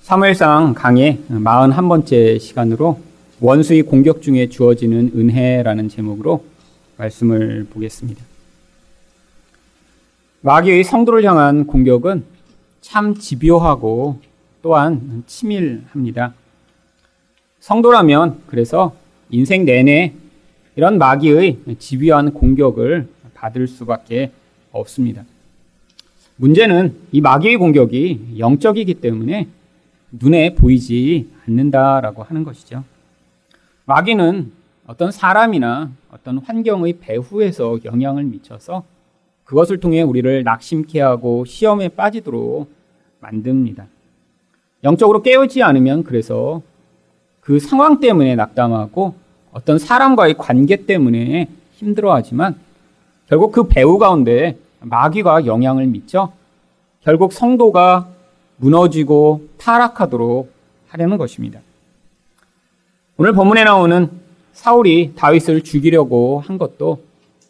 사무엘상 강의 41번째 시간으로 원수의 공격 중에 주어지는 은혜라는 제목으로 말씀을 보겠습니다. 마귀의 성도를 향한 공격은 참 집요하고 또한 치밀합니다. 성도라면 그래서 인생 내내 이런 마귀의 집요한 공격을 받을 수밖에 없습니다. 문제는 이 마귀의 공격이 영적이기 때문에 눈에 보이지 않는다라고 하는 것이죠. 마귀는 어떤 사람이나 어떤 환경의 배후에서 영향을 미쳐서 그것을 통해 우리를 낙심케 하고 시험에 빠지도록 만듭니다. 영적으로 깨어지 않으면 그래서 그 상황 때문에 낙담하고 어떤 사람과의 관계 때문에 힘들어하지만 결국 그 배후 가운데 마귀가 영향을 미쳐 결국 성도가 무너지고 타락하도록 하려는 것입니다. 오늘 본문에 나오는 사울이 다윗을 죽이려고 한 것도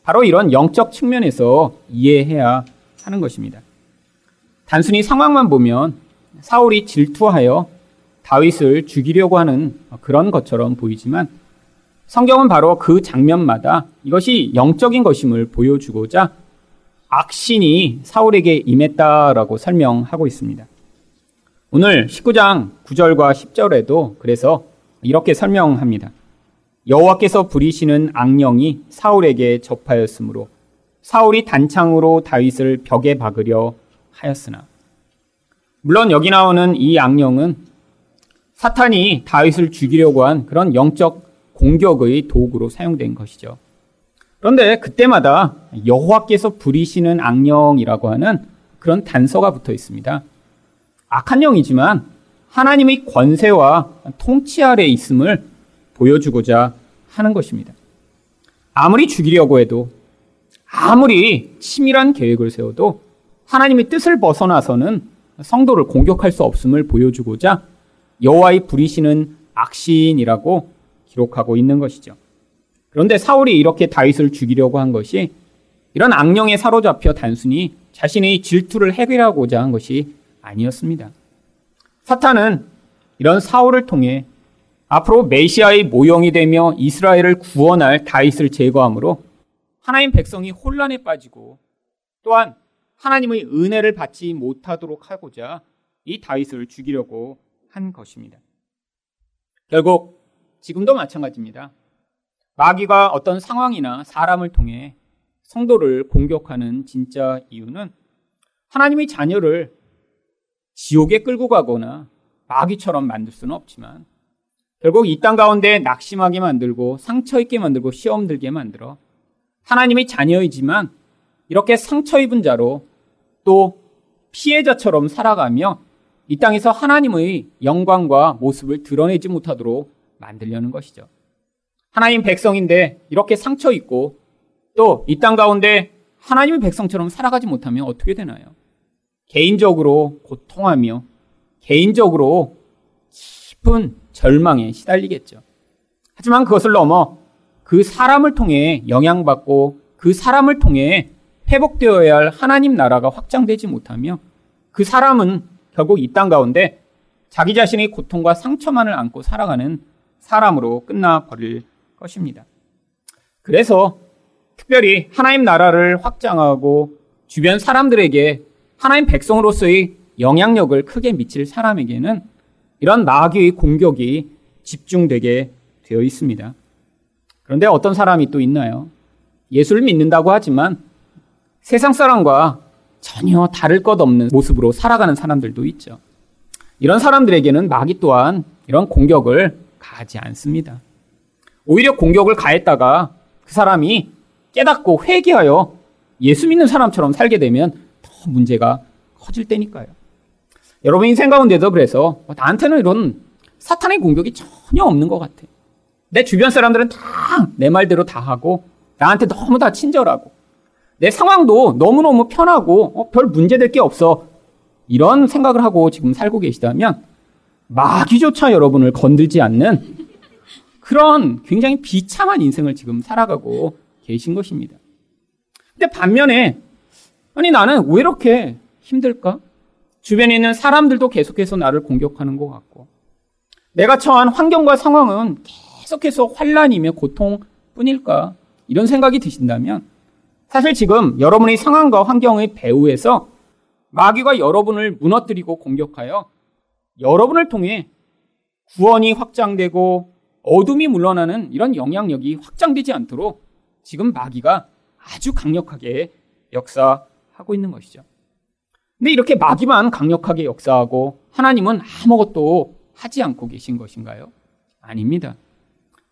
바로 이런 영적 측면에서 이해해야 하는 것입니다. 단순히 상황만 보면 사울이 질투하여 다윗을 죽이려고 하는 그런 것처럼 보이지만 성경은 바로 그 장면마다 이것이 영적인 것임을 보여주고자 악신이 사울에게 임했다라고 설명하고 있습니다. 오늘 19장 9절과 10절에도 그래서 이렇게 설명합니다. 여호와께서 부리시는 악령이 사울에게 접하였으므로 사울이 단창으로 다윗을 벽에 박으려 하였으나 물론 여기 나오는 이 악령은 사탄이 다윗을 죽이려고 한 그런 영적 공격의 도구로 사용된 것이죠. 그런데 그때마다 여호와께서 부리시는 악령이라고 하는 그런 단서가 붙어 있습니다. 악한 영이지만 하나님의 권세와 통치 아래 있음을 보여주고자 하는 것입니다. 아무리 죽이려고 해도 아무리 치밀한 계획을 세워도 하나님의 뜻을 벗어나서는 성도를 공격할 수 없음을 보여주고자 여호와의 부리시는 악신이라고 기록하고 있는 것이죠. 그런데 사울이 이렇게 다윗을 죽이려고 한 것이 이런 악령에 사로잡혀 단순히 자신의 질투를 해결하고자 한 것이 아니었습니다. 사탄은 이런 사울을 통해 앞으로 메시아의 모형이 되며 이스라엘을 구원할 다윗을 제거함으로 하나님 백성이 혼란에 빠지고 또한 하나님의 은혜를 받지 못하도록 하고자 이 다윗을 죽이려고 한 것입니다. 결국 지금도 마찬가지입니다. 마귀가 어떤 상황이나 사람을 통해 성도를 공격하는 진짜 이유는 하나님의 자녀를 지옥에 끌고 가거나 마귀처럼 만들 수는 없지만 결국 이 땅 가운데 낙심하게 만들고 상처 있게 만들고 시험 들게 만들어 하나님의 자녀이지만 이렇게 상처 입은 자로 또 피해자처럼 살아가며 이 땅에서 하나님의 영광과 모습을 드러내지 못하도록 만들려는 것이죠. 하나님 백성인데 이렇게 상처 있고 또 이 땅 가운데 하나님의 백성처럼 살아가지 못하면 어떻게 되나요? 개인적으로 고통하며 개인적으로 깊은 절망에 시달리겠죠. 하지만 그것을 넘어 그 사람을 통해 영향받고 그 사람을 통해 회복되어야 할 하나님 나라가 확장되지 못하며 그 사람은 결국 이 땅 가운데 자기 자신의 고통과 상처만을 안고 살아가는 사람으로 끝나버릴 것입니다. 그래서 특별히 하나님 나라를 확장하고 주변 사람들에게 하나님 백성으로서의 영향력을 크게 미칠 사람에게는 이런 마귀의 공격이 집중되게 되어 있습니다. 그런데 어떤 사람이 또 있나요? 예수를 믿는다고 하지만 세상 사람과 전혀 다를 것 없는 모습으로 살아가는 사람들도 있죠. 이런 사람들에게는 마귀 또한 이런 공격을 가하지 않습니다. 오히려 공격을 가했다가 그 사람이 깨닫고 회개하여 예수 믿는 사람처럼 살게 되면 더 문제가 커질 때니까요. 여러분 인생 가운데도 그래서 나한테는 이런 사탄의 공격이 전혀 없는 것 같아. 내 주변 사람들은 다 내 말대로 다 하고 나한테 너무 다 친절하고 내 상황도 너무너무 편하고 어, 별 문제될 게 없어. 이런 생각을 하고 지금 살고 계시다면 마귀조차 여러분을 건들지 않는 그런 굉장히 비참한 인생을 지금 살아가고 계신 것입니다. 근데 반면에 아니 나는 왜 이렇게 힘들까? 주변에 있는 사람들도 계속해서 나를 공격하는 것 같고 내가 처한 환경과 상황은 계속해서 환란이며 고통뿐일까 이런 생각이 드신다면 사실 지금 여러분의 상황과 환경의 배후에서 마귀가 여러분을 무너뜨리고 공격하여 여러분을 통해 구원이 확장되고 어둠이 물러나는 이런 영향력이 확장되지 않도록 지금 마귀가 아주 강력하게 역사 하고 있는 것이죠. 근데 이렇게 마귀만 강력하게 역사하고 하나님은 아무것도 하지 않고 계신 것인가요? 아닙니다.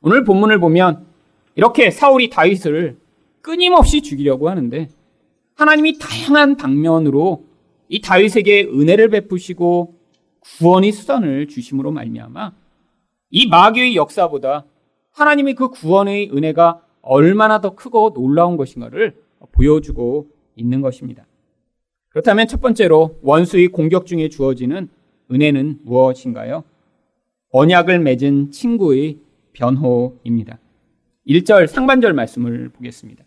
오늘 본문을 보면 이렇게 사울이 다윗을 끊임없이 죽이려고 하는데 하나님이 다양한 방면으로 이 다윗에게 은혜를 베푸시고 구원의 수단을 주심으로 말미암아 이 마귀의 역사보다 하나님의 그 구원의 은혜가 얼마나 더 크고 놀라운 것인가를 보여주고 있는 것입니다. 그렇다면 첫 번째로 원수의 공격 중에 주어지는 은혜는 무엇인가요? 언약을 맺은 친구의 변호입니다. 1절 상반절 말씀을 보겠습니다.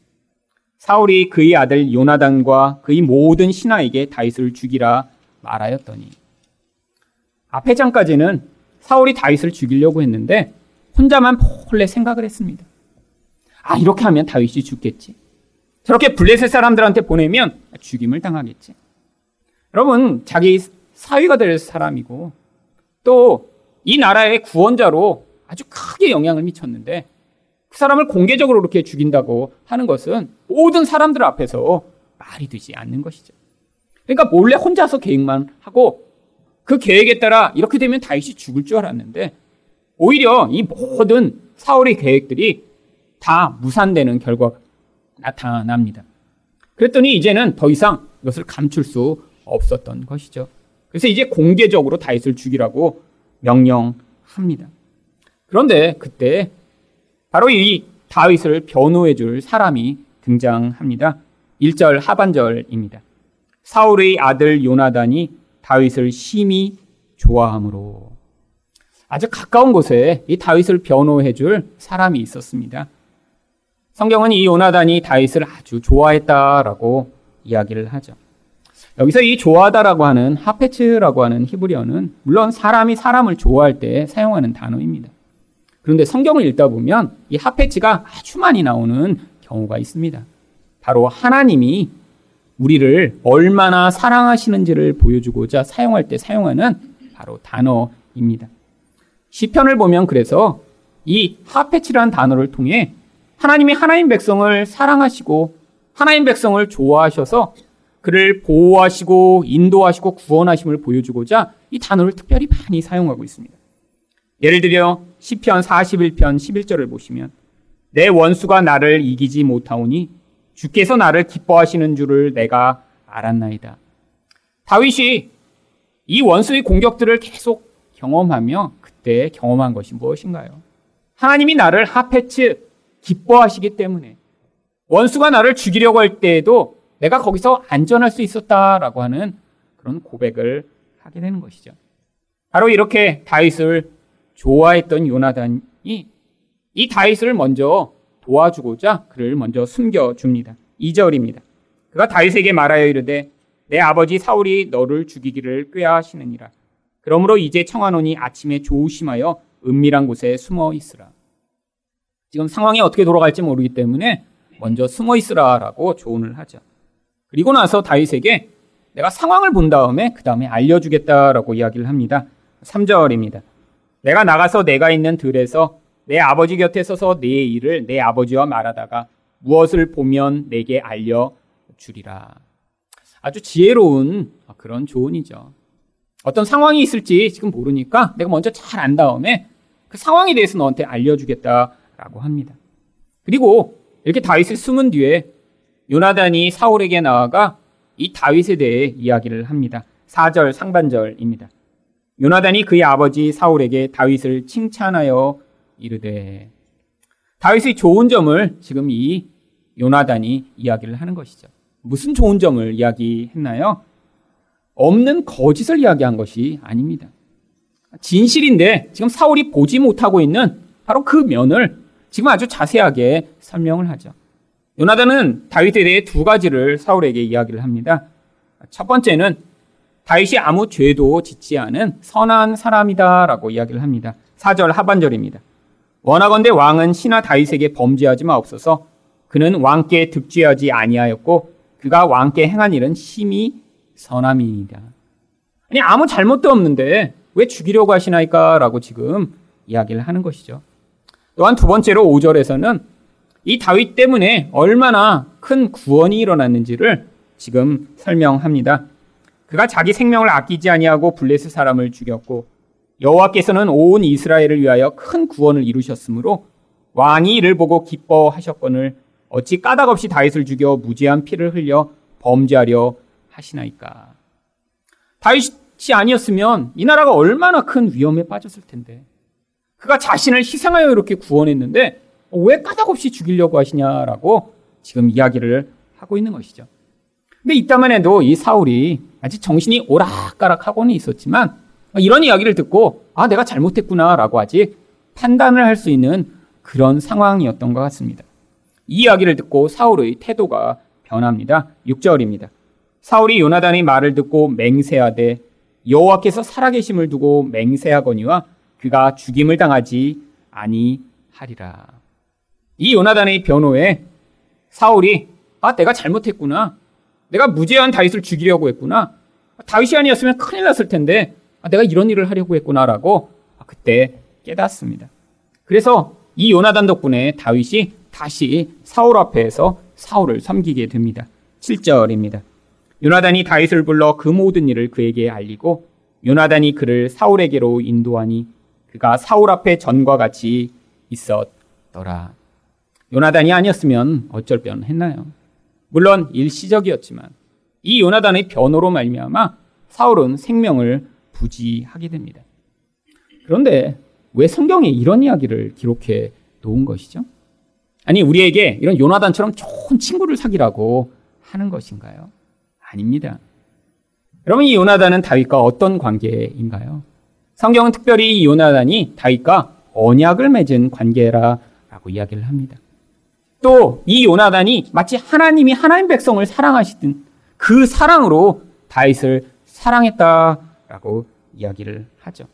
사울이 그의 아들 요나단과 그의 모든 신하에게 다윗을 죽이라 말하였더니 앞에 장까지는 사울이 다윗을 죽이려고 했는데 혼자만 몰래 생각을 했습니다. 아 이렇게 하면 다윗이 죽겠지. 저렇게 블레셋 사람들한테 보내면 죽임을 당하겠지. 여러분 자기 사위가 될 사람이고 또 이 나라의 구원자로 아주 크게 영향을 미쳤는데 그 사람을 공개적으로 그렇게 죽인다고 하는 것은 모든 사람들 앞에서 말이 되지 않는 것이죠. 그러니까 몰래 혼자서 계획만 하고 그 계획에 따라 이렇게 되면 다윗이 죽을 줄 알았는데 오히려 이 모든 사울의 계획들이 다 무산되는 결과가 나타납니다. 그랬더니 이제는 더 이상 이것을 감출 수 없었던 것이죠. 그래서 이제 공개적으로 다윗을 죽이라고 명령합니다. 그런데 그때 바로 이 다윗을 변호해 줄 사람이 등장합니다. 1절 하반절입니다. 사울의 아들 요나단이 다윗을 심히 좋아하므로 아주 가까운 곳에 이 다윗을 변호해 줄 사람이 있었습니다. 성경은 이 요나단이 다윗을 아주 좋아했다라고 이야기를 하죠. 여기서 이 좋아하다라고 하는 하페츠라고 하는 히브리어는 물론 사람이 사람을 좋아할 때 사용하는 단어입니다. 그런데 성경을 읽다 보면 이 하페츠가 아주 많이 나오는 경우가 있습니다. 바로 하나님이 우리를 얼마나 사랑하시는지를 보여주고자 사용할 때 사용하는 바로 단어입니다. 시편을 보면 그래서 이 하페치라는 단어를 통해 하나님이 하나님 백성을 사랑하시고 하나님 백성을 좋아하셔서 그를 보호하시고 인도하시고 구원하심을 보여주고자 이 단어를 특별히 많이 사용하고 있습니다. 예를 들어 시편 41편 11절을 보시면 내 원수가 나를 이기지 못하오니 주께서 나를 기뻐하시는 줄을 내가 알았나이다. 다윗이 이 원수의 공격들을 계속 경험하며 그때 경험한 것이 무엇인가요? 하나님이 나를 하페츠 기뻐하시기 때문에 원수가 나를 죽이려고 할 때에도 내가 거기서 안전할 수 있었다라고 하는 그런 고백을 하게 되는 것이죠. 바로 이렇게 다윗을 좋아했던 요나단이 이 다윗을 먼저 도와주고자 그를 먼저 숨겨줍니다. 2절입니다. 그가 다윗에게 말하여 이르되 내 아버지 사울이 너를 죽이기를 꾀하시느니라. 그러므로 이제 청하노니 아침에 조심하여 은밀한 곳에 숨어 있으라. 지금 상황이 어떻게 돌아갈지 모르기 때문에 먼저 숨어 있으라라고 조언을 하죠. 그리고 나서 다윗에게 내가 상황을 본 다음에 그 다음에 알려주겠다라고 이야기를 합니다. 3절입니다. 내가 나가서 내가 있는 들에서 내 아버지 곁에 서서 내 일을 내 아버지와 말하다가 무엇을 보면 내게 알려주리라. 아주 지혜로운 그런 조언이죠. 어떤 상황이 있을지 지금 모르니까 내가 먼저 잘 안 다음에 그 상황에 대해서 너한테 알려주겠다 라고 합니다. 그리고 이렇게 다윗을 숨은 뒤에 요나단이 사울에게 나아가 이 다윗에 대해 이야기를 합니다. 4절 상반절입니다. 요나단이 그의 아버지 사울에게 다윗을 칭찬하여 이르되 다윗의 좋은 점을 지금 이 요나단이 이야기를 하는 것이죠. 무슨 좋은 점을 이야기했나요? 없는 거짓을 이야기한 것이 아닙니다. 진실인데 지금 사울이 보지 못하고 있는 바로 그 면을 지금 아주 자세하게 설명을 하죠. 요나단은 다윗에 대해 두 가지를 사울에게 이야기를 합니다. 첫 번째는 다윗이 아무 죄도 짓지 않은 선한 사람이다라고 이야기를 합니다. 4절 하반절입니다. 원하건대 왕은 신하 다윗에게 범죄하지 마옵소서. 그는 왕께 득죄하지 아니하였고 그가 왕께 행한 일은 심히 선함이니이다. 아니 아무 잘못도 없는데 왜 죽이려고 하시나이까라고 지금 이야기를 하는 것이죠. 또한 두 번째로 5절에서는 이 다윗 때문에 얼마나 큰 구원이 일어났는지를 지금 설명합니다. 그가 자기 생명을 아끼지 아니하고 블레스 사람을 죽였고 여호와께서는 온 이스라엘을 위하여 큰 구원을 이루셨으므로 왕이 이를 보고 기뻐하셨거늘 어찌 까닭없이 다윗을 죽여 무죄한 피를 흘려 범죄하려 하시나이까. 다윗이 아니었으면 이 나라가 얼마나 큰 위험에 빠졌을 텐데. 그가 자신을 희생하여 이렇게 구원했는데 왜 까닭없이 죽이려고 하시냐라고 지금 이야기를 하고 있는 것이죠. 근데 이따만 해도 이 사울이 아직 정신이 오락가락하고는 있었지만 이런 이야기를 듣고 아 내가 잘못했구나라고 아직 판단을 할 수 있는 그런 상황이었던 것 같습니다. 이 이야기를 듣고 사울의 태도가 변합니다. 6절입니다. 사울이 요나단의 말을 듣고 맹세하되 여호와께서 살아계심을 두고 맹세하거니와 그가 죽임을 당하지 아니하리라. 이 요나단의 변호에 사울이 아 내가 잘못했구나. 내가 무죄한 다윗을 죽이려고 했구나. 다윗이 아니었으면 큰일 났을 텐데 아, 내가 이런 일을 하려고 했구나라고 그때 깨닫습니다. 그래서 이 요나단 덕분에 다윗이 다시 사울 앞에서 사울을 섬기게 됩니다. 7절입니다. 요나단이 다윗을 불러 그 모든 일을 그에게 알리고 요나단이 그를 사울에게로 인도하니 그가 사울 앞에 전과 같이 있었더라. 요나단이 아니었으면 어쩔 뻔했나요? 물론 일시적이었지만 이 요나단의 변호로 말미암아 사울은 생명을 부지하게 됩니다. 그런데 왜 성경에 이런 이야기를 기록해 놓은 것이죠? 아니 우리에게 이런 요나단처럼 좋은 친구를 사귀라고 하는 것인가요? 아닙니다. 여러분 이 요나단은 다윗과 어떤 관계인가요? 성경은 특별히 이 요나단이 다윗과 언약을 맺은 관계라라고 이야기를 합니다. 또 이 요나단이 마치 하나님이 하나님 백성을 사랑하시던 그 사랑으로 다윗을 사랑했다라고 이야기를 하죠.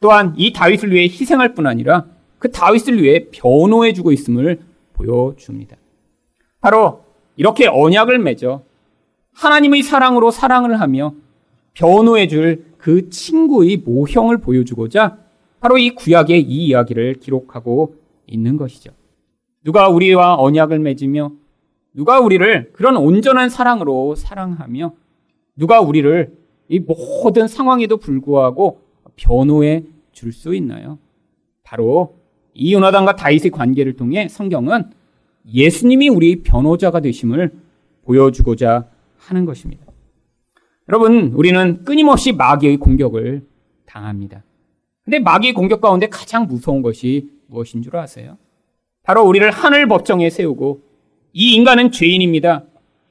또한 이 다윗을 위해 희생할 뿐 아니라 그 다윗을 위해 변호해 주고 있음을 보여줍니다. 바로 이렇게 언약을 맺어 하나님의 사랑으로 사랑을 하며 변호해 줄 그 친구의 모형을 보여주고자 바로 이 구약의 이 이야기를 기록하고 있는 것이죠. 누가 우리와 언약을 맺으며 누가 우리를 그런 온전한 사랑으로 사랑하며 누가 우리를 이 모든 상황에도 불구하고 변호해 줄 수 있나요? 바로 이 요나단과 다윗의 관계를 통해 성경은 예수님이 우리 변호자가 되심을 보여주고자 하는 것입니다. 여러분, 우리는 끊임없이 마귀의 공격을 당합니다. 근데 마귀의 공격 가운데 가장 무서운 것이 무엇인 줄 아세요? 바로 우리를 하늘 법정에 세우고 이 인간은 죄인입니다.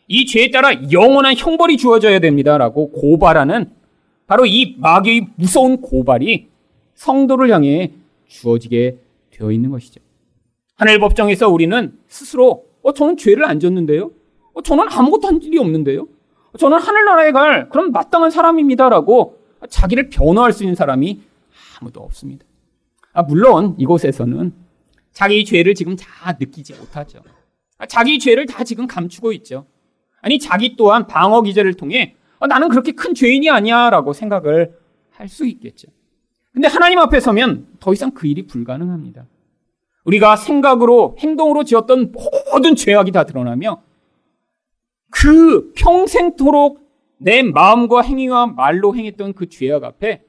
이 죄에 따라 영원한 형벌이 주어져야 됩니다라고 고발하는 바로 이 마귀의 무서운 고발이 성도를 향해 주어지게 되어 있는 것이죠. 하늘 법정에서 우리는 스스로 어 저는 죄를 안 졌는데요. 어 저는 아무것도 한 일이 없는데요. 어, 저는 하늘나라에 갈 그런 마땅한 사람입니다라고 자기를 변호할 수 있는 사람이 아무도 없습니다. 아, 물론 이곳에서는 자기 죄를 지금 다 느끼지 못하죠. 아, 자기 죄를 다 지금 감추고 있죠. 아니 자기 또한 방어 기제를 통해 어, 나는 그렇게 큰 죄인이 아니야라고 생각을 할 수 있겠죠. 근데 하나님 앞에 서면 더 이상 그 일이 불가능합니다. 우리가 생각으로 행동으로 지었던 모든 죄악이 다 드러나며 그 평생토록 내 마음과 행위와 말로 행했던 그 죄악 앞에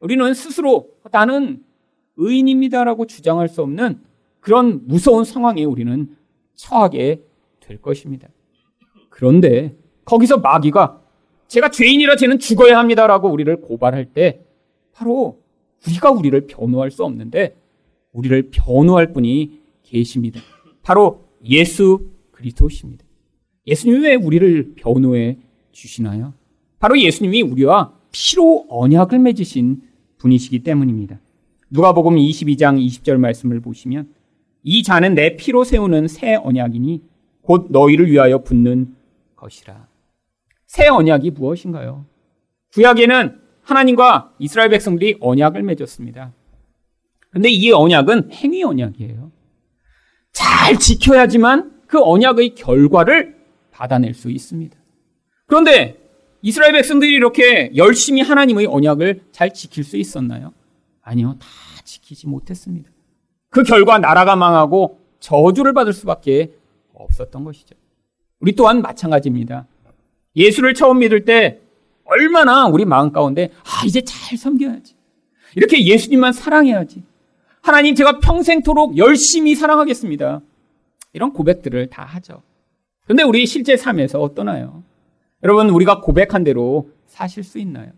우리는 스스로 나는 의인입니다라고 주장할 수 없는 그런 무서운 상황에 우리는 처하게 될 것입니다. 그런데 거기서 마귀가 제가 죄인이라 쟤는 죽어야 합니다라고 우리를 고발할 때 바로 우리가 우리를 변호할 수 없는데 우리를 변호할 분이 계십니다. 바로 예수 그리스도십니다. 예수님이 왜 우리를 변호해 주시나요? 바로 예수님이 우리와 피로 언약을 맺으신 분이시기 때문입니다. 누가복음 22장 20절 말씀을 보시면 이 자는 내 피로 세우는 새 언약이니 곧 너희를 위하여 붙는 것이라. 새 언약이 무엇인가요? 구약에는 하나님과 이스라엘 백성들이 언약을 맺었습니다. 근데 이 언약은 행위 언약이에요. 잘 지켜야지만 그 언약의 결과를 받아낼 수 있습니다. 그런데 이스라엘 백성들이 이렇게 열심히 하나님의 언약을 잘 지킬 수 있었나요? 아니요. 다 지키지 못했습니다. 그 결과 나라가 망하고 저주를 받을 수밖에 없었던 것이죠. 우리 또한 마찬가지입니다. 예수를 처음 믿을 때 얼마나 우리 마음 가운데 아 이제 잘 섬겨야지. 이렇게 예수님만 사랑해야지. 하나님 제가 평생토록 열심히 사랑하겠습니다. 이런 고백들을 다 하죠. 그런데 우리 실제 삶에서 어떠나요? 여러분 우리가 고백한 대로 사실 수 있나요?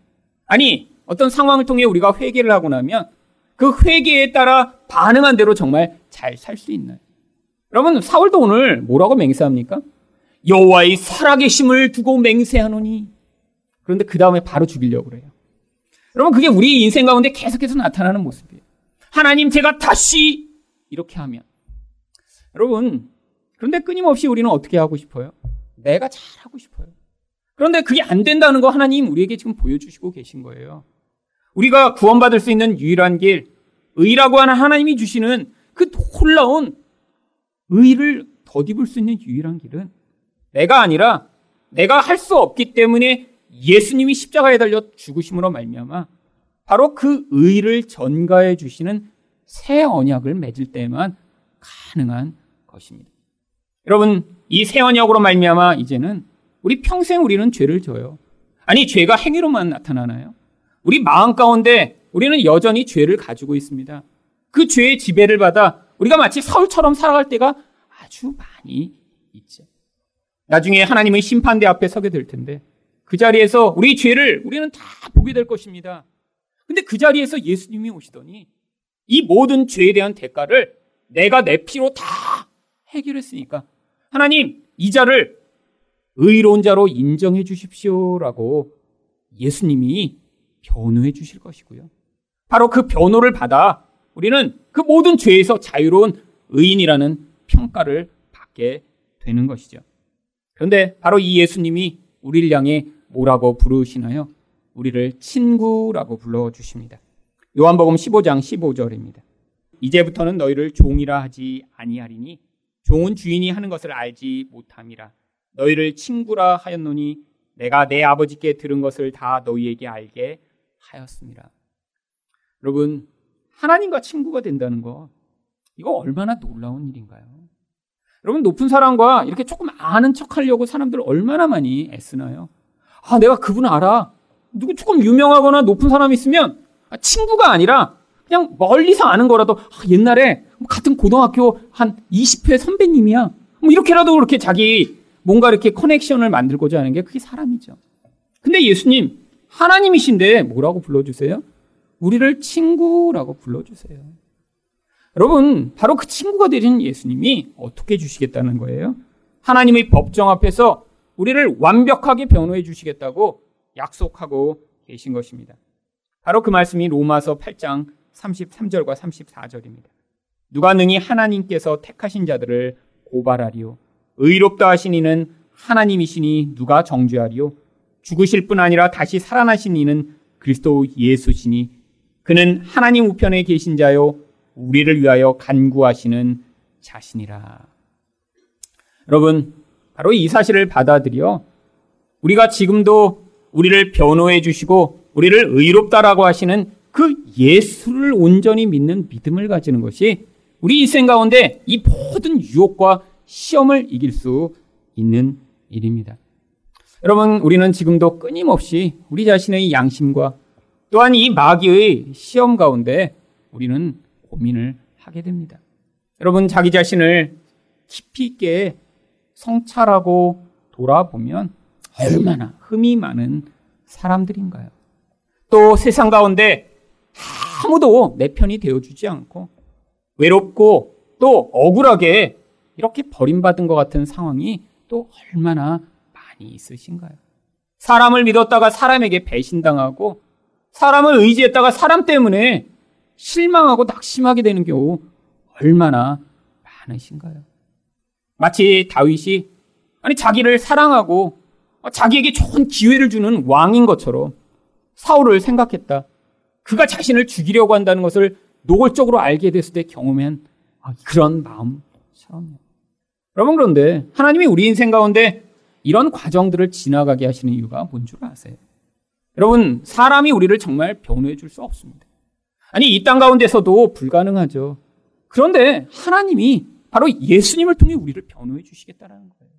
아니 어떤 상황을 통해 우리가 회개를 하고 나면 그 회개에 따라 반응한 대로 정말 잘 살 수 있나요? 여러분 사울도 오늘 뭐라고 맹세합니까? 여호와의 살아계심을 두고 맹세하노니 그런데 그 다음에 바로 죽이려고 그래요. 여러분 그게 우리 인생 가운데 계속해서 나타나는 모습이에요. 하나님 제가 다시 이렇게 하면 여러분 그런데 끊임없이 우리는 어떻게 하고 싶어요? 내가 잘하고 싶어요. 그런데 그게 안 된다는 거 하나님 우리에게 지금 보여주시고 계신 거예요. 우리가 구원받을 수 있는 유일한 길, 의라고 하는 하나님이 주시는 그 놀라운 의를 덧입을 수 있는 유일한 길은 내가 아니라 내가 할 수 없기 때문에 예수님이 십자가에 달려 죽으심으로 말미암아 바로 그 의를 전가해 주시는 새 언약을 맺을 때만 가능한 것입니다. 여러분, 이새 언약으로 말미암아 이제는 우리 평생 우리는 죄를 져요. 아니, 죄가 행위로만 나타나나요? 우리 마음 가운데 우리는 여전히 죄를 가지고 있습니다. 그 죄의 지배를 받아 우리가 마치 서울처럼 살아갈 때가 아주 많이 있죠. 나중에 하나님의 심판대 앞에 서게 될 텐데 그 자리에서 우리 죄를 우리는 다 보게 될 것입니다. 근데 그 자리에서 예수님이 오시더니 이 모든 죄에 대한 대가를 내가 내 피로 다 해결했으니까 하나님 이 자를 의로운 자로 인정해 주십시오라고 예수님이 변호해 주실 것이고요. 바로 그 변호를 받아 우리는 그 모든 죄에서 자유로운 의인이라는 평가를 받게 되는 것이죠. 그런데 바로 이 예수님이 우리를 향해 뭐라고 부르시나요? 우리를 친구라고 불러 주십니다. 요한복음 15장 15절입니다. 이제부터는 너희를 종이라 하지 아니하리니 종은 주인이 하는 것을 알지 못함이라. 너희를 친구라 하였노니 내가 내 아버지께 들은 것을 다 너희에게 알게 하였습니다. 여러분, 하나님과 친구가 된다는 거, 이거 얼마나 놀라운 일인가요? 여러분, 높은 사람과 이렇게 조금 아는 척 하려고 사람들 얼마나 많이 애쓰나요? 아, 내가 그분 알아. 누구 조금 유명하거나 높은 사람이 있으면 아, 친구가 아니라 그냥 멀리서 아는 거라도 아, 옛날에 같은 고등학교 한 20회 선배님이야. 뭐 이렇게라도 그렇게 자기 뭔가 이렇게 커넥션을 만들고자 하는 게 그게 사람이죠. 근데 예수님 하나님이신데 뭐라고 불러주세요? 우리를 친구라고 불러주세요. 여러분, 바로 그 친구가 되신 예수님이 어떻게 주시겠다는 거예요? 하나님의 법정 앞에서 우리를 완벽하게 변호해 주시겠다고 약속하고 계신 것입니다. 바로 그 말씀이 로마서 8장 33절과 34절입니다. 누가 능히 하나님께서 택하신 자들을 고발하리요. 의롭다 하신 이는 하나님이시니 누가 정죄하리요. 죽으실 뿐 아니라 다시 살아나신 이는 그리스도 예수시니 그는 하나님 우편에 계신 자요. 우리를 위하여 간구하시는 자신이라. 여러분, 바로 이 사실을 받아들여 우리가 지금도 우리를 변호해 주시고 우리를 의롭다라고 하시는 그 예수를 온전히 믿는 믿음을 가지는 것이 우리 인생 가운데 이 모든 유혹과 시험을 이길 수 있는 일입니다. 여러분, 우리는 지금도 끊임없이 우리 자신의 양심과 또한 이 마귀의 시험 가운데 우리는 고민을 하게 됩니다. 여러분, 자기 자신을 깊이 있게 성찰하고 돌아보면 얼마나 흠이 많은 사람들인가요? 또 세상 가운데 아무도 내 편이 되어주지 않고 외롭고 또 억울하게 이렇게 버림받은 것 같은 상황이 또 얼마나 많이 있으신가요? 사람을 믿었다가 사람에게 배신당하고 사람을 의지했다가 사람 때문에 실망하고 낙심하게 되는 경우 얼마나 많으신가요? 마치 다윗이 아니 자기를 사랑하고 자기에게 좋은 기회를 주는 왕인 것처럼 사울을 생각했다. 그가 자신을 죽이려고 한다는 것을 노골적으로 알게 됐을 때 경험한 아, 그런 마음처럼요. 여러분 그런데 하나님이 우리 인생 가운데 이런 과정들을 지나가게 하시는 이유가 뭔 줄 아세요? 여러분 사람이 우리를 정말 변호해 줄 수 없습니다. 아니 이 땅 가운데서도 불가능하죠. 그런데 하나님이 바로 예수님을 통해 우리를 변호해 주시겠다라는 거예요.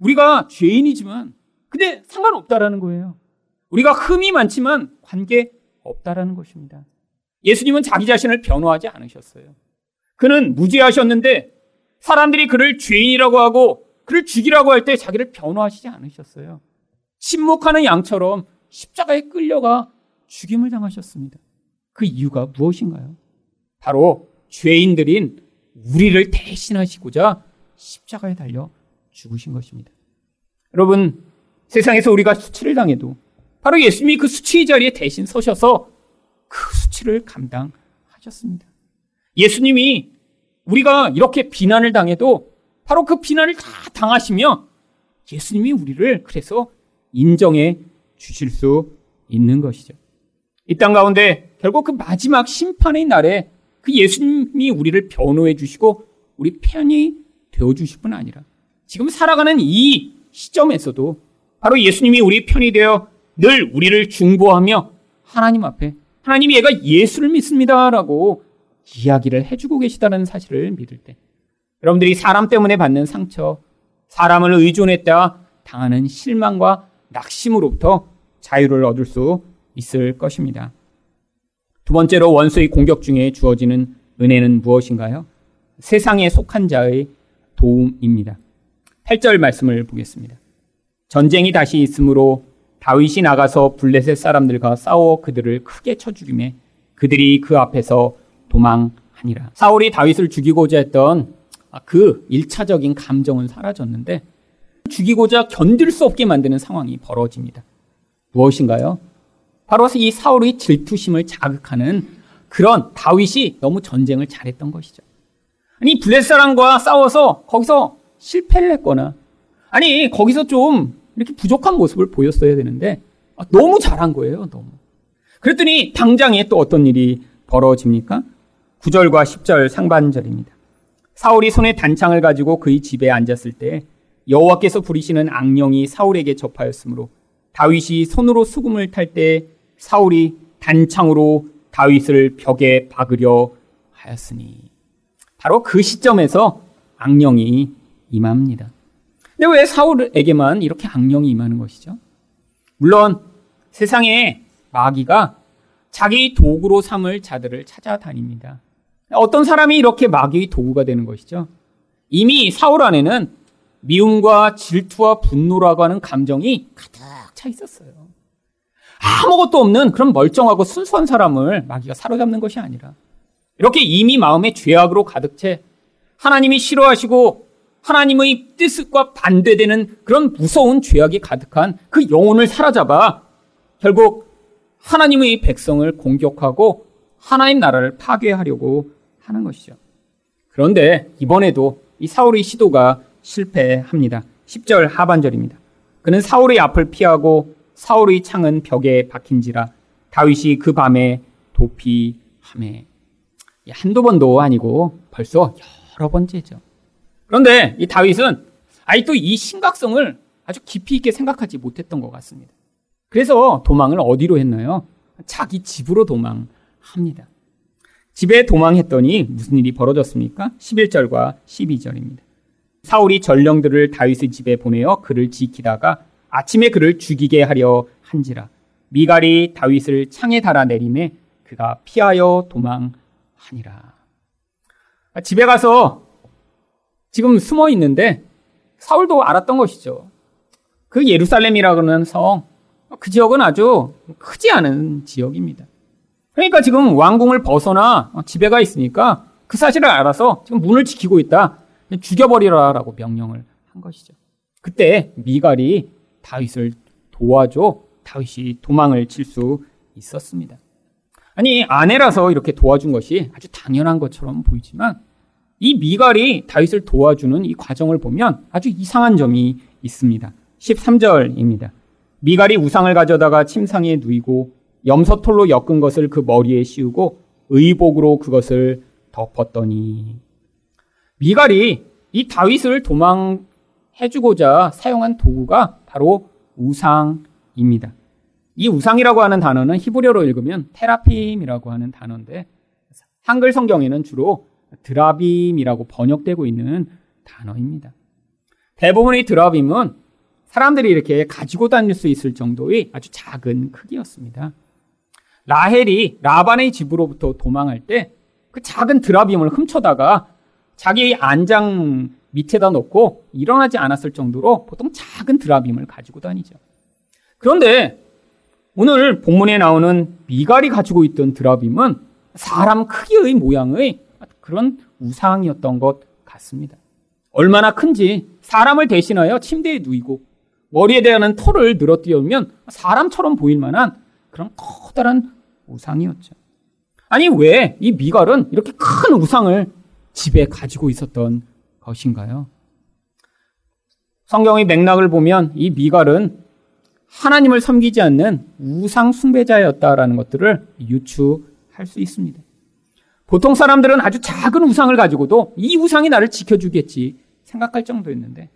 우리가 죄인이지만 근데 상관없다라는 거예요. 우리가 흠이 많지만 관계 없다라는 것입니다. 예수님은 자기 자신을 변호하지 않으셨어요. 그는 무죄하셨는데 사람들이 그를 죄인이라고 하고 그를 죽이라고 할 때 자기를 변호하시지 않으셨어요. 침묵하는 양처럼 십자가에 끌려가 죽임을 당하셨습니다. 그 이유가 무엇인가요? 바로 죄인들인 우리를 대신하시고자 십자가에 달려 죽으신 것입니다. 여러분, 세상에서 우리가 수치를 당해도 바로 예수님이 그 수치의 자리에 대신 서셔서 그 수치를 감당하셨습니다. 예수님이 우리가 이렇게 비난을 당해도 바로 그 비난을 다 당하시며 예수님이 우리를 그래서 인정해 주실 수 있는 것이죠. 이 땅 가운데 결국 그 마지막 심판의 날에 그 예수님이 우리를 변호해 주시고 우리 편이 되어 주실 뿐 아니라 지금 살아가는 이 시점에서도 바로 예수님이 우리 편이 되어 늘 우리를 중보하며 하나님 앞에 하나님이 얘가 예수를 믿습니다라고 이야기를 해주고 계시다는 사실을 믿을 때 여러분들이 사람 때문에 받는 상처, 사람을 의존했다 당하는 실망과 낙심으로부터 자유를 얻을 수 있을 것입니다. 두 번째로 원수의 공격 중에 주어지는 은혜는 무엇인가요? 세상에 속한 자의 도움입니다. 8절 말씀을 보겠습니다. 전쟁이 다시 있으므로 다윗이 나가서 블레셋 사람들과 싸워 그들을 크게 쳐 죽임에 그들이 그 앞에서 도망하니라. 사울이 다윗을 죽이고자 했던 그 1차적인 감정은 사라졌는데 죽이고자 견딜 수 없게 만드는 상황이 벌어집니다. 무엇인가요? 바로 이 사울의 질투심을 자극하는 그런 다윗이 너무 전쟁을 잘했던 것이죠. 아니 블레셋 사람과 싸워서 거기서 실패를 했거나 아니 거기서 좀 이렇게 부족한 모습을 보였어야 되는데 아, 너무 잘한 거예요. 너무. 그랬더니 당장에 또 어떤 일이 벌어집니까? 9절과 10절 상반절입니다. 사울이 손에 단창을 가지고 그의 집에 앉았을 때 여호와께서 부리시는 악령이 사울에게 접하였으므로 다윗이 손으로 수금을 탈 때 사울이 단창으로 다윗을 벽에 박으려 하였으니 바로 그 시점에서 악령이 임합니다. 근데 왜 사울에게만 이렇게 악령이 임하는 것이죠? 물론 세상에 마귀가 자기 도구로 삼을 자들을 찾아다닙니다. 어떤 사람이 이렇게 마귀의 도구가 되는 것이죠? 이미 사울 안에는 미움과 질투와 분노라고 하는 감정이 가득 차 있었어요. 아무것도 없는 그런 멀쩡하고 순수한 사람을 마귀가 사로잡는 것이 아니라 이렇게 이미 마음에 죄악으로 가득 채 하나님이 싫어하시고 하나님의 뜻과 반대되는 그런 무서운 죄악이 가득한 그 영혼을 사로잡아 결국 하나님의 백성을 공격하고 하나님 나라를 파괴하려고 하는 것이죠. 그런데 이번에도 이 사울의 시도가 실패합니다. 10절 하반절입니다. 그는 사울의 앞을 피하고 사울의 창은 벽에 박힌지라 다윗이 그 밤에 도피함에 한두 번도 아니고 벌써 여러 번째죠. 그런데 이 다윗은 아직도 이 심각성을 아주 깊이 있게 생각하지 못했던 것 같습니다. 그래서 도망을 어디로 했나요? 자기 집으로 도망합니다. 집에 도망했더니 무슨 일이 벌어졌습니까? 11절과 12절입니다. 사울이 전령들을 다윗의 집에 보내어 그를 지키다가 아침에 그를 죽이게 하려 한지라 미갈이 다윗을 창에 달아 내림에 그가 피하여 도망하니라. 집에 가서 지금 숨어 있는데 사울도 알았던 것이죠. 그 예루살렘이라는 성, 그 지역은 아주 크지 않은 지역입니다. 그러니까 지금 왕궁을 벗어나 집에 가 있으니까 그 사실을 알아서 지금 문을 지키고 있다. 죽여버리라라고 명령을 한 것이죠. 그때 미갈이 다윗을 도와줘 다윗이 도망을 칠 수 있었습니다. 아니 아내라서 이렇게 도와준 것이 아주 당연한 것처럼 보이지만 이 미갈이 다윗을 도와주는 이 과정을 보면 아주 이상한 점이 있습니다. 13절입니다. 미갈이 우상을 가져다가 침상에 누이고 염소털로 엮은 것을 그 머리에 씌우고 의복으로 그것을 덮었더니 미갈이 이 다윗을 도망해주고자 사용한 도구가 바로 우상입니다. 이 우상이라고 하는 단어는 히브리어로 읽으면 테라핌이라고 하는 단어인데 한글 성경에는 주로 드라빔이라고 번역되고 있는 단어입니다. 대부분의 드라빔은 사람들이 이렇게 가지고 다닐 수 있을 정도의 아주 작은 크기였습니다. 라헬이 라반의 집으로부터 도망할 때 그 작은 드라빔을 훔쳐다가 자기 안장 밑에다 놓고 일어나지 않았을 정도로 보통 작은 드라빔을 가지고 다니죠. 그런데 오늘 본문에 나오는 미갈이 가지고 있던 드라빔은 사람 크기의 모양의 그런 우상이었던 것 같습니다. 얼마나 큰지 사람을 대신하여 침대에 누이고 머리에 대한 털을 늘어띄우면 사람처럼 보일 만한 그런 커다란 우상이었죠. 아니, 왜 이 미갈은 이렇게 큰 우상을 집에 가지고 있었던 것인가요? 성경의 맥락을 보면 이 미갈은 하나님을 섬기지 않는 우상 숭배자였다라는 것들을 유추할 수 있습니다. 보통 사람들은 아주 작은 우상을 가지고도 이 우상이 나를 지켜주겠지 생각할 정도였는데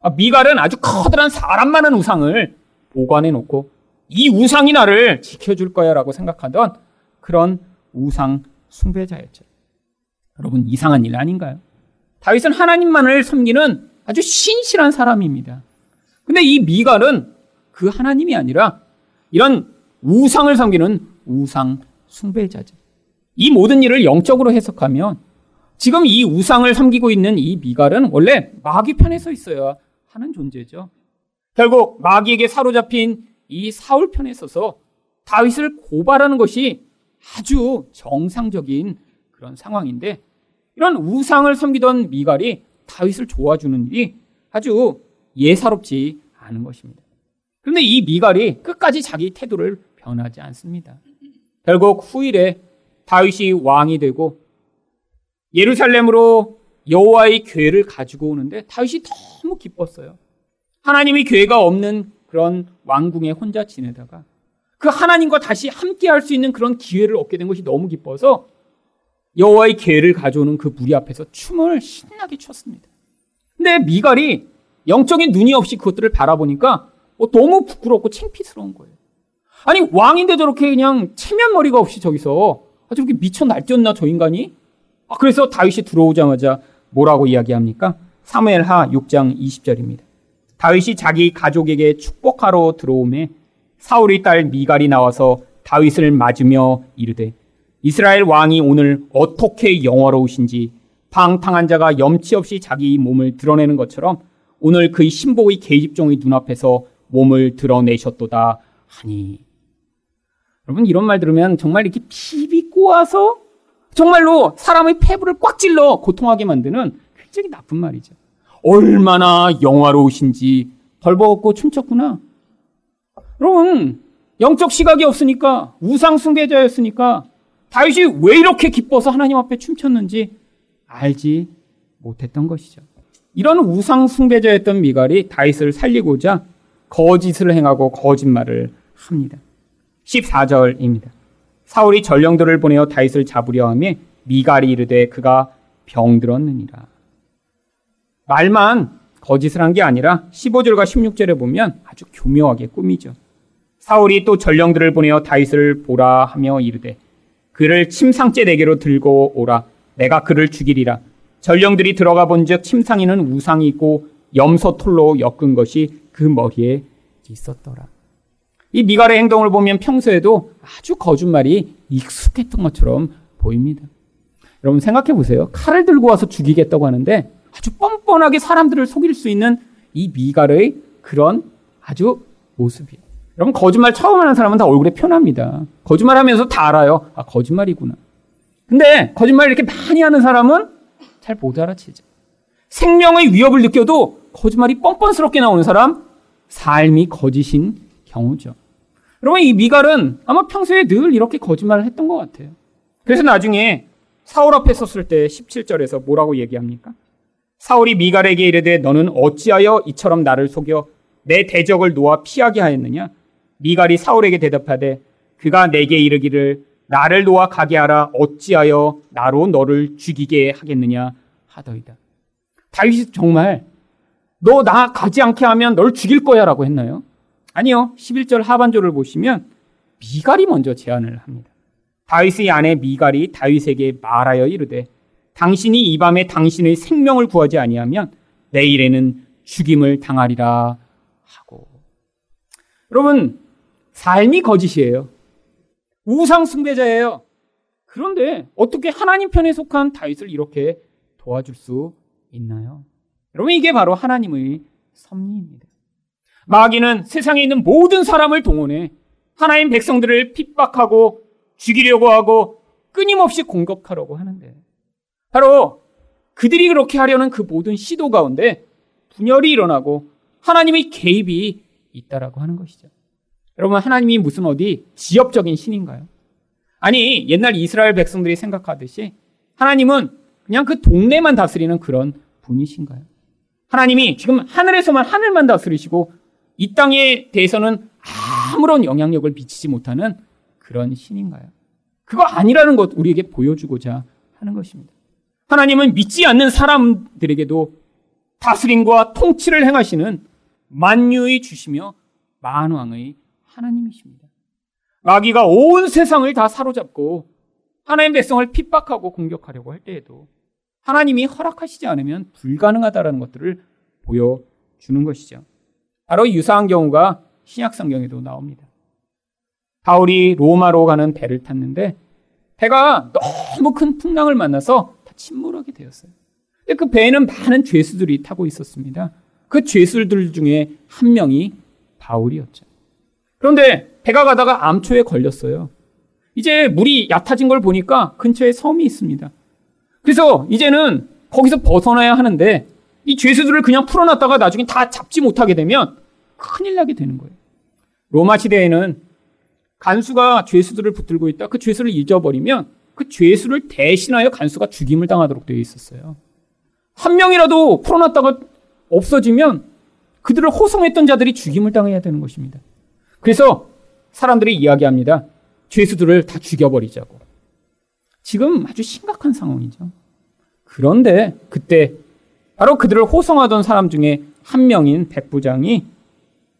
아, 미갈은 아주 커다란 사람 많은 우상을 보관해 놓고 이 우상이 나를 지켜줄 거야 라고 생각하던 그런 우상 숭배자였죠. 여러분 이상한 일 아닌가요? 다윗은 하나님만을 섬기는 아주 신실한 사람입니다. 근데 이 미갈은 그 하나님이 아니라 이런 우상을 섬기는 우상 숭배자죠. 이 모든 일을 영적으로 해석하면 지금 이 우상을 섬기고 있는 이 미갈은 원래 마귀 편에 서 있어야 하는 존재죠. 결국 마귀에게 사로잡힌 이 사울 편에 서서 다윗을 고발하는 것이 아주 정상적인 그런 상황인데 이런 우상을 섬기던 미갈이 다윗을 도와주는 일이 아주 예사롭지 않은 것입니다. 그런데 이 미갈이 끝까지 자기 태도를 변하지 않습니다. 결국 후일에 다윗이 왕이 되고 예루살렘으로 여호와의 교회를 가지고 오는데 다윗이 너무 기뻤어요. 하나님의 교회가 없는 그런 왕궁에 혼자 지내다가 그 하나님과 다시 함께 할 수 있는 그런 기회를 얻게 된 것이 너무 기뻐서 여호와의 계를 가져오는 그 무리 앞에서 춤을 신나게 췄습니다. 근데 미갈이 영적인 눈이 없이 그것들을 바라보니까 어, 너무 부끄럽고 창피스러운 거예요. 아니 왕인데 저렇게 그냥 체면 머리가 없이 저기서 아, 저렇게 미쳐 날뛰었나 저 인간이? 아, 그래서 다윗이 들어오자마자 뭐라고 이야기합니까? 사무엘하 6장 20절입니다. 다윗이 자기 가족에게 축복하러 들어오매 사울의 딸 미갈이 나와서 다윗을 맞으며 이르되 이스라엘 왕이 오늘 어떻게 영화로우신지 방탕한 자가 염치 없이 자기 몸을 드러내는 것처럼 오늘 그의 신복의 계집종의 눈앞에서 몸을 드러내셨도다 하니 여러분 이런 말 들으면 정말 이렇게 피비 꼬아서 정말로 사람의 폐부를 꽉 찔러 고통하게 만드는 굉장히 나쁜 말이죠. 얼마나 영화로우신지 벌벗고 춤췄구나. 여러분 영적 시각이 없으니까 우상 숭배자였으니까 다윗이 왜 이렇게 기뻐서 하나님 앞에 춤췄는지 알지 못했던 것이죠. 이런 우상 숭배자였던 미갈이 다윗을 살리고자 거짓을 행하고 거짓말을 합니다. 14절입니다. 사울이 전령들을 보내어 다윗을 잡으려 하며 미갈이 이르되 그가 병들었느니라. 말만 거짓을 한 게 아니라 15절과 16절에 보면 아주 교묘하게 꾸미죠. 사울이 또 전령들을 보내어 다윗을 보라 하며 이르되 그를 침상째 내게로 들고 오라 내가 그를 죽이리라 전령들이 들어가 본즉 침상에는 우상이 있고 염소 털로 엮은 것이 그 머리에 있었더라. 이 미갈의 행동을 보면 평소에도 아주 거짓말이 익숙했던 것처럼 보입니다. 여러분 생각해 보세요. 칼을 들고 와서 죽이겠다고 하는데 아주 뻔뻔하게 사람들을 속일 수 있는 이 미갈의 그런 아주 모습이에요. 여러분 거짓말 처음 하는 사람은 다 얼굴에 편합니다. 거짓말하면서 다 알아요. 아 거짓말이구나. 근데 거짓말 이렇게 많이 하는 사람은 잘 못 알아채죠. 생명의 위협을 느껴도 거짓말이 뻔뻔스럽게 나오는 사람 삶이 거짓인 경우죠. 여러분 이 미갈은 아마 평소에 늘 이렇게 거짓말을 했던 것 같아요. 그래서 나중에 사울 앞에 섰을 때 17절에서 뭐라고 얘기합니까? 사울이 미갈에게 이르되 너는 어찌하여 이처럼 나를 속여 내 대적을 놓아 피하게 하였느냐? 미갈이 사울에게 대답하되 그가 내게 이르기를 나를 놓아 가게 하라 어찌하여 나로 너를 죽이게 하겠느냐 하더이다. 다윗이 정말 너 나 가지 않게 하면 널 죽일 거야라고 했나요? 아니요. 11절 하반절을 보시면 미갈이 먼저 제안을 합니다. 다윗의 아내 미갈이 다윗에게 말하여 이르되 당신이 이 밤에 당신의 생명을 구하지 아니하면 내일에는 죽임을 당하리라 하고. 여러분, 삶이 거짓이에요. 우상 숭배자예요. 그런데 어떻게 하나님 편에 속한 다윗을 이렇게 도와줄 수 있나요? 여러분, 이게 바로 하나님의 섭리입니다. 마귀는 세상에 있는 모든 사람을 동원해 하나님 백성들을 핍박하고 죽이려고 하고 끊임없이 공격하려고 하는데 바로 그들이 그렇게 하려는 그 모든 시도 가운데 분열이 일어나고 하나님의 개입이 있다라고 하는 것이죠. 여러분 하나님이 무슨 어디 지역적인 신인가요? 아니 옛날 이스라엘 백성들이 생각하듯이 하나님은 그냥 그 동네만 다스리는 그런 분이신가요? 하나님이 지금 하늘에서만 하늘만 다스리시고 이 땅에 대해서는 아무런 영향력을 미치지 못하는 그런 신인가요? 그거 아니라는 것 우리에게 보여주고자 하는 것입니다. 하나님은 믿지 않는 사람들에게도 다스림과 통치를 행하시는 만유의 주시며 만왕의 하나님이십니다. 마귀가 온 세상을 다 사로잡고 하나님 백성을 핍박하고 공격하려고 할 때에도 하나님이 허락하시지 않으면 불가능하다라는 것들을 보여주는 것이죠. 바로 유사한 경우가 신약 성경에도 나옵니다. 바울이 로마로 가는 배를 탔는데 배가 너무 큰 풍랑을 만나서 다 침몰하게 되었어요. 근데 그 배에는 많은 죄수들이 타고 있었습니다. 그 죄수들 중에 한 명이 바울이었죠. 그런데 배가 가다가 암초에 걸렸어요. 이제 물이 얕아진 걸 보니까 근처에 섬이 있습니다. 그래서 이제는 거기서 벗어나야 하는데 이 죄수들을 그냥 풀어놨다가 나중에 다 잡지 못하게 되면 큰일 나게 되는 거예요. 로마 시대에는 간수가 죄수들을 붙들고 있다. 그 죄수를 잊어버리면 그 죄수를 대신하여 간수가 죽임을 당하도록 되어 있었어요. 한 명이라도 풀어놨다가 없어지면 그들을 호송했던 자들이 죽임을 당해야 되는 것입니다. 그래서 사람들이 이야기합니다. 죄수들을 다 죽여버리자고. 지금 아주 심각한 상황이죠. 그런데 그때 바로 그들을 호송하던 사람 중에 한 명인 백부장이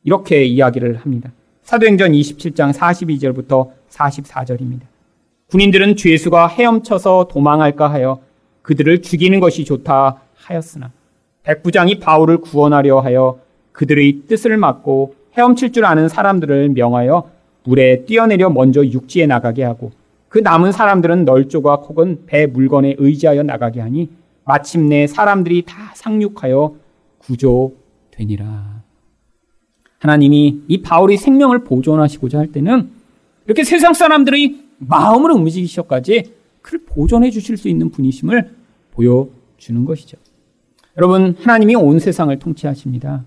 이렇게 이야기를 합니다. 사도행전 27장 42절부터 44절입니다. 군인들은 죄수가 헤엄쳐서 도망할까 하여 그들을 죽이는 것이 좋다 하였으나 백부장이 바울을 구원하려 하여 그들의 뜻을 막고 헤엄칠 줄 아는 사람들을 명하여 물에 뛰어내려 먼저 육지에 나가게 하고 그 남은 사람들은 널조각 혹은 배 물건에 의지하여 나가게 하니 마침내 사람들이 다 상륙하여 구조되니라. 하나님이 이 바울의 생명을 보존하시고자 할 때는 이렇게 세상 사람들의 마음을 움직이셔까지 그를 보존해 주실 수 있는 분이심을 보여주는 것이죠. 여러분, 하나님이 온 세상을 통치하십니다.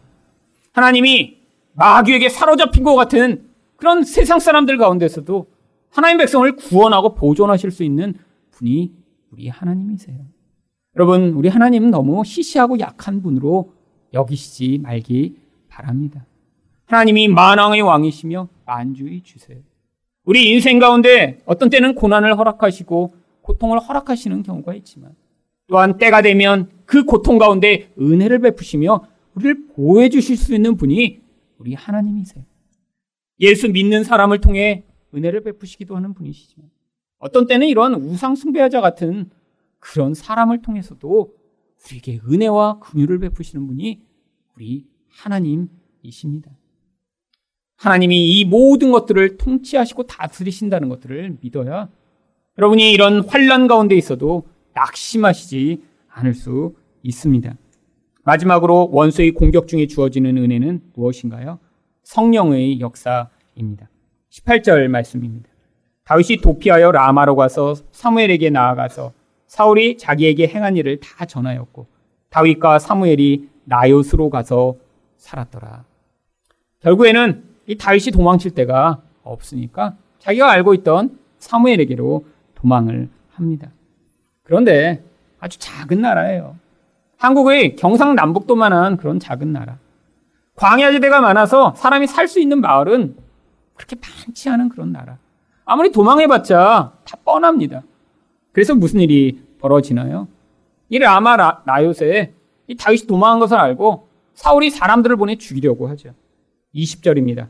하나님이 마귀에게 사로잡힌 것 같은 그런 세상 사람들 가운데서도 하나님 백성을 구원하고 보존하실 수 있는 분이 우리 하나님이세요. 여러분, 우리 하나님은 너무 시시하고 약한 분으로 여기시지 말기 바랍니다. 하나님이 만왕의 왕이시며 만주의 주세요. 우리 인생 가운데 어떤 때는 고난을 허락하시고 고통을 허락하시는 경우가 있지만 또한 때가 되면 그 고통 가운데 은혜를 베푸시며 우리를 보호해 주실 수 있는 분이 우리 하나님이세요. 예수 믿는 사람을 통해 은혜를 베푸시기도 하는 분이시지만 어떤 때는 이러한 우상 숭배자 같은 그런 사람을 통해서도 우리에게 은혜와 긍휼을 베푸시는 분이 우리 하나님이십니다. 하나님이 이 모든 것들을 통치하시고 다스리신다는 것들을 믿어야 여러분이 이런 환란 가운데 있어도 낙심하시지 않을 수 있습니다. 마지막으로 원수의 공격 중에 주어지는 은혜는 무엇인가요? 성령의 역사입니다. 18절 말씀입니다. 다윗이 도피하여 라마로 가서 사무엘에게 나아가서 사울이 자기에게 행한 일을 다 전하였고 다윗과 사무엘이 나요스로 가서 살았더라. 결국에는 이 다윗이 도망칠 데가 없으니까 자기가 알고 있던 사무엘에게로 도망을 합니다. 그런데 아주 작은 나라예요. 한국의 경상남북도만한 그런 작은 나라. 광야지대가 많아서 사람이 살 수 있는 마을은 그렇게 많지 않은 그런 나라. 아무리 도망해봤자 다 뻔합니다. 그래서 무슨 일이 벌어지나요? 이 라마 라, 나요세 이 다윗이 도망한 것을 알고 사울이 사람들을 보내 죽이려고 하죠. 20절입니다.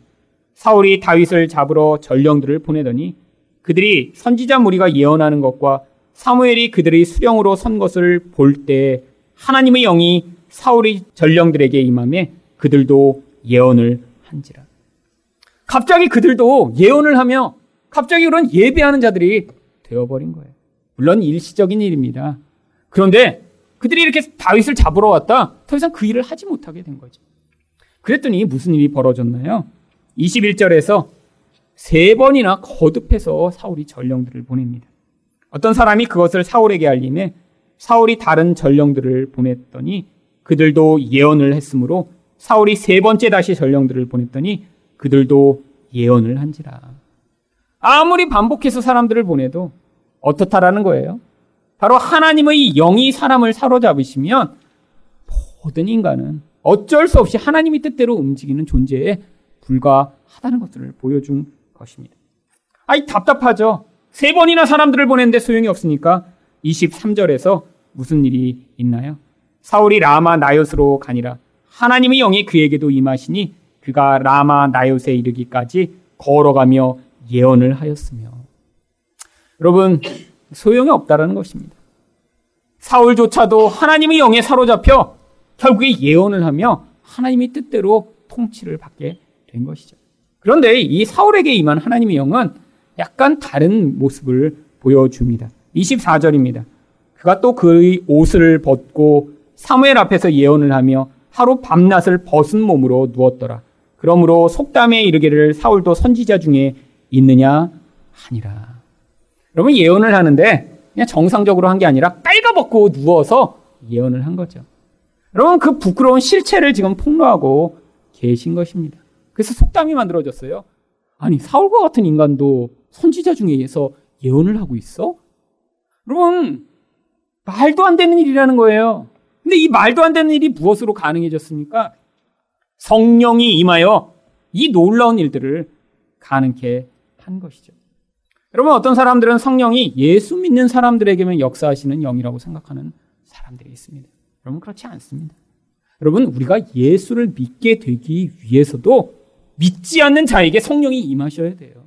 사울이 다윗을 잡으러 전령들을 보내더니 그들이 선지자 무리가 예언하는 것과 사무엘이 그들의 수령으로 선 것을 볼 때 하나님의 영이 사울의 전령들에게 임함에 그들도 예언을 한지라. 갑자기 그들도 예언을 하며 갑자기 그런 예배하는 자들이 되어버린 거예요. 물론 일시적인 일입니다. 그런데 그들이 이렇게 다윗을 잡으러 왔다. 더 이상 그 일을 하지 못하게 된 거죠. 그랬더니 무슨 일이 벌어졌나요? 21절에서 세 번이나 거듭해서 사울이 전령들을 보냅니다. 어떤 사람이 그것을 사울에게 알림해 사울이 다른 전령들을 보냈더니 그들도 예언을 했으므로 사울이 세 번째 다시 전령들을 보냈더니 그들도 예언을 한지라. 아무리 반복해서 사람들을 보내도 어떻다라는 거예요? 바로 하나님의 영이 사람을 사로잡으시면 모든 인간은 어쩔 수 없이 하나님의 뜻대로 움직이는 존재에 불과하다는 것들을 보여준 것입니다. 아이, 답답하죠? 세 번이나 사람들을 보냈는데 소용이 없으니까 23절에서 무슨 일이 있나요? 사울이 라마 나요스로 가니라. 하나님의 영이 그에게도 임하시니 그가 라마 나요스에 이르기까지 걸어가며 예언을 하였으며. 여러분, 소용이 없다라는 것입니다. 사울조차도 하나님의 영에 사로잡혀 결국에 예언을 하며 하나님의 뜻대로 통치를 받게 된 것이죠. 그런데 이 사울에게 임한 하나님의 영은 약간 다른 모습을 보여줍니다. 24절입니다. 그가 또 그의 옷을 벗고 사무엘 앞에서 예언을 하며 하루 밤낮을 벗은 몸으로 누웠더라. 그러므로 속담에 이르기를 사울도 선지자 중에 있느냐 하니라. 여러분 예언을 하는데 그냥 정상적으로 한 게 아니라 깔가벗고 누워서 예언을 한 거죠. 여러분 그 부끄러운 실체를 지금 폭로하고 계신 것입니다. 그래서 속담이 만들어졌어요. 아니 사울과 같은 인간도 선지자 중에서 예언을 하고 있어? 여러분 말도 안 되는 일이라는 거예요. 근데 이 말도 안 되는 일이 무엇으로 가능해졌습니까? 성령이 임하여 이 놀라운 일들을 가능케 한 것이죠. 여러분 어떤 사람들은 성령이 예수 믿는 사람들에게만 역사하시는 영이라고 생각하는 사람들이 있습니다. 여러분 그렇지 않습니다. 여러분 우리가 예수를 믿게 되기 위해서도 믿지 않는 자에게 성령이 임하셔야 돼요.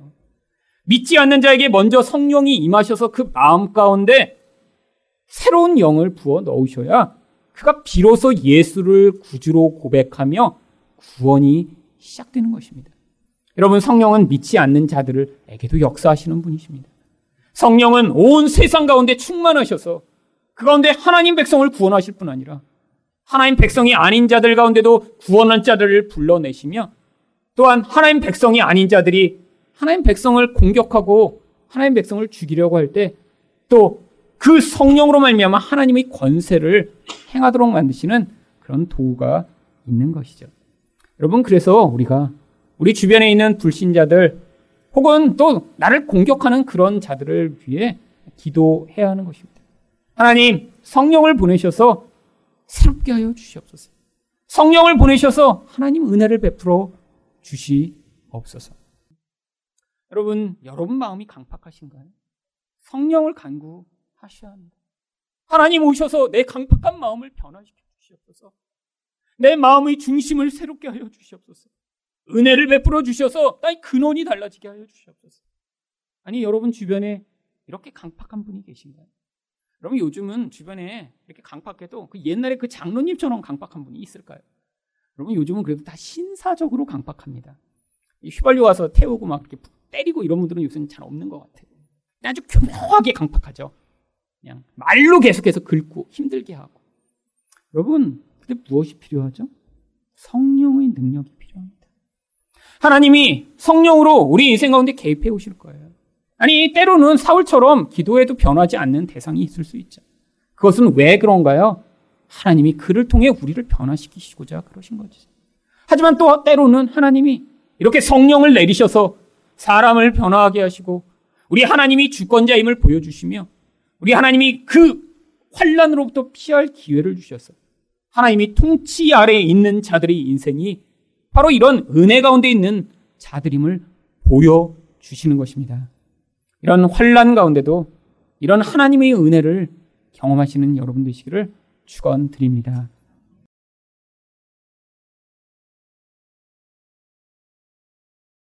믿지 않는 자에게 먼저 성령이 임하셔서 그 마음 가운데 새로운 영을 부어 넣으셔야 그가 비로소 예수를 구주로 고백하며 구원이 시작되는 것입니다. 여러분 성령은 믿지 않는 자들에게도 역사하시는 분이십니다. 성령은 온 세상 가운데 충만하셔서 그 가운데 하나님 백성을 구원하실 뿐 아니라 하나님 백성이 아닌 자들 가운데도 구원한 자들을 불러내시며 또한 하나님 백성이 아닌 자들이 하나님 백성을 공격하고 하나님 백성을 죽이려고 할 때 또 그 성령으로 말미암아 하나님의 권세를 행하도록 만드시는 그런 도구가 있는 것이죠. 여러분 그래서 우리가 우리 주변에 있는 불신자들 혹은 또 나를 공격하는 그런 자들을 위해 기도해야 하는 것입니다. 하나님 성령을 보내셔서 새롭게 하여 주시옵소서. 성령을 보내셔서 하나님 은혜를 베풀어 주시옵소서. 여러분, 여러분 마음이 강팍하신가요? 성령을 간구하셔야 합니다. 하나님 오셔서 내 강팍한 마음을 변화시켜 주시옵소서. 내 마음의 중심을 새롭게 하여 주시옵소서. 은혜를 베풀어 주셔서 나의 근원이 달라지게 하여 주시옵소서. 아니, 여러분 주변에 이렇게 강팍한 분이 계신가요? 여러분 요즘은 주변에 이렇게 강팍해도 그 옛날에 그 장로님처럼 강팍한 분이 있을까요? 여러분 요즘은 그래도 다 신사적으로 강팍합니다. 휘발유 와서 태우고 막 이렇게 때리고 이런 분들은 요새는 잘 없는 것 같아요. 아주 교묘하게 강팍하죠. 그냥 말로 계속해서 긁고 힘들게 하고. 여러분, 근데 무엇이 필요하죠? 성령의 능력이 필요합니다. 하나님이 성령으로 우리 인생 가운데 개입해 오실 거예요. 아니, 때로는 사울처럼 기도해도 변하지 않는 대상이 있을 수 있죠. 그것은 왜 그런가요? 하나님이 그를 통해 우리를 변화시키시고자 그러신 거지. 하지만 또 때로는 하나님이 이렇게 성령을 내리셔서 사람을 변화하게 하시고 우리 하나님이 주권자임을 보여주시며 우리 하나님이 그 환란으로부터 피할 기회를 주셔서 하나님이 통치 아래에 있는 자들의 인생이 바로 이런 은혜 가운데 있는 자들임을 보여주시는 것입니다. 이런 환란 가운데도 이런 하나님의 은혜를 경험하시는 여러분 되시기를 축원드립니다.